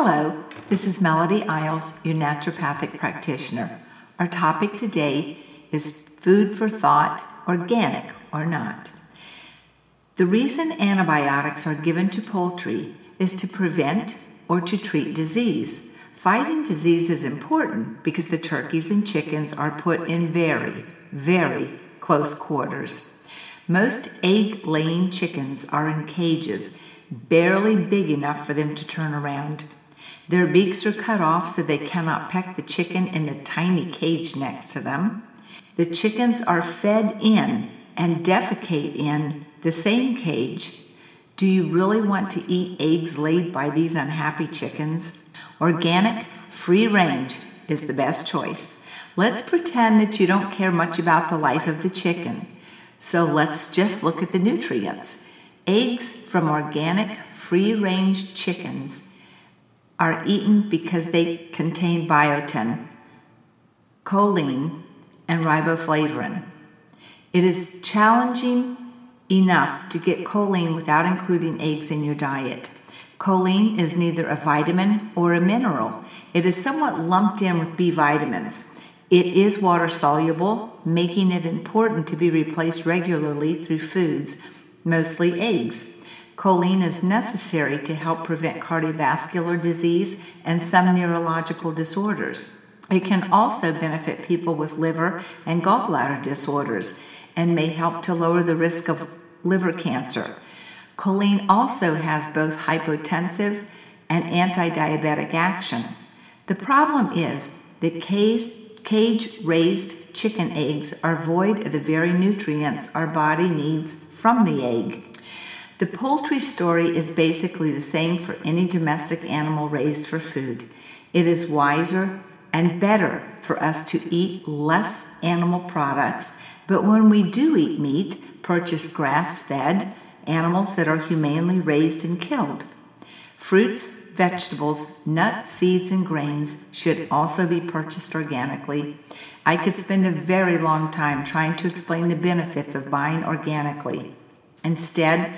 Hello, this is Melody Isles, your naturopathic practitioner. Our topic today is food for thought, organic or not. The reason antibiotics are given to poultry is to prevent or to treat disease. Fighting disease is important because the turkeys and chickens are put in very, very close quarters. Most egg laying chickens are in cages, barely big enough for them to turn around. Their beaks are cut off so they cannot peck the chicken in the tiny cage next to them. The chickens are fed in and defecate in the same cage. Do you really want to eat eggs laid by these unhappy chickens? Organic, free range is the best choice. Let's pretend that you don't care much about the life of the chicken. So let's just look at the nutrients. Eggs from organic, free range chickens are eaten because they contain biotin, choline, and riboflavin. It is challenging enough to get choline without including eggs in your diet. Choline is neither a vitamin or a mineral. It is somewhat lumped in with B vitamins. It is water soluble, making it important to be replaced regularly through foods, mostly eggs. Choline is necessary to help prevent cardiovascular disease and some neurological disorders. It can also benefit people with liver and gallbladder disorders and may help to lower the risk of liver cancer. Choline also has both hypotensive and anti diabetic action. The problem is that cage raised chicken eggs are void of the very nutrients our body needs from the egg. The poultry story is basically the same for any domestic animal raised for food. It is wiser and better for us to eat less animal products, but when we do eat meat, purchase grass fed animals that are humanely raised and killed. Fruits, vegetables, nuts, seeds, and grains should also be purchased organically. I could spend a very long time trying to explain the benefits of buying organically. Instead,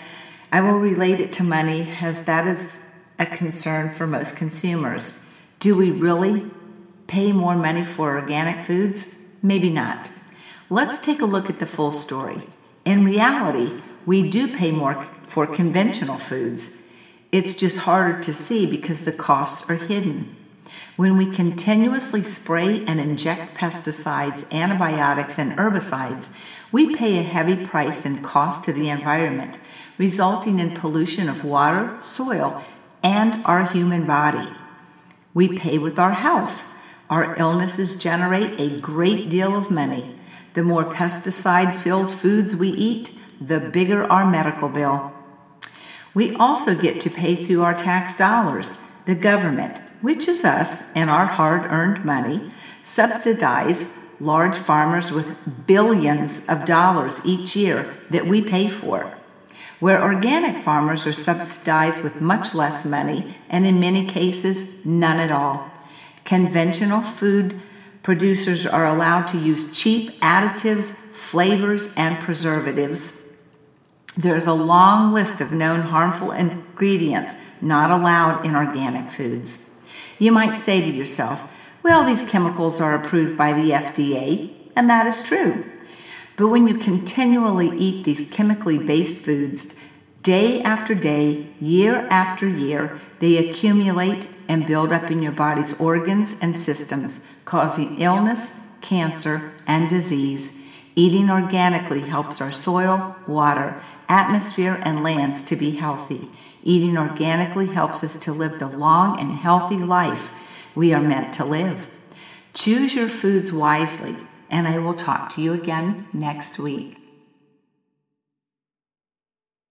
I will relate it to money as that is a concern for most consumers. Do we really pay more money for organic foods? Maybe not. Let's take a look at the full story. In reality, we do pay more for conventional foods. It's just harder to see because the costs are hidden. When we continuously spray and inject pesticides, antibiotics, and herbicides, we pay a heavy price and cost to the environment, resulting in pollution of water, soil, and our human body. We pay with our health. Our illnesses generate a great deal of money. The more pesticide filled foods we eat, the bigger our medical bill. We also get to pay through our tax dollars. The government, which is us and our hard earned money, subsidize large farmers with billions of dollars each year that we pay for. Where organic farmers are subsidized with much less money and in many cases none at all. Conventional food producers are allowed to use cheap additives, flavors, and preservatives there's a long list of known harmful ingredients not allowed in organic foods. You might say to yourself, well, these chemicals are approved by the FDA, and that is true. But when you continually eat these chemically based foods, day after day, year after year, they accumulate and build up in your body's organs and systems, causing illness, cancer, and disease. Eating organically helps our soil, water, atmosphere, and lands to be healthy. Eating organically helps us to live the long and healthy life we are meant to live. Choose your foods wisely, and I will talk to you again next week.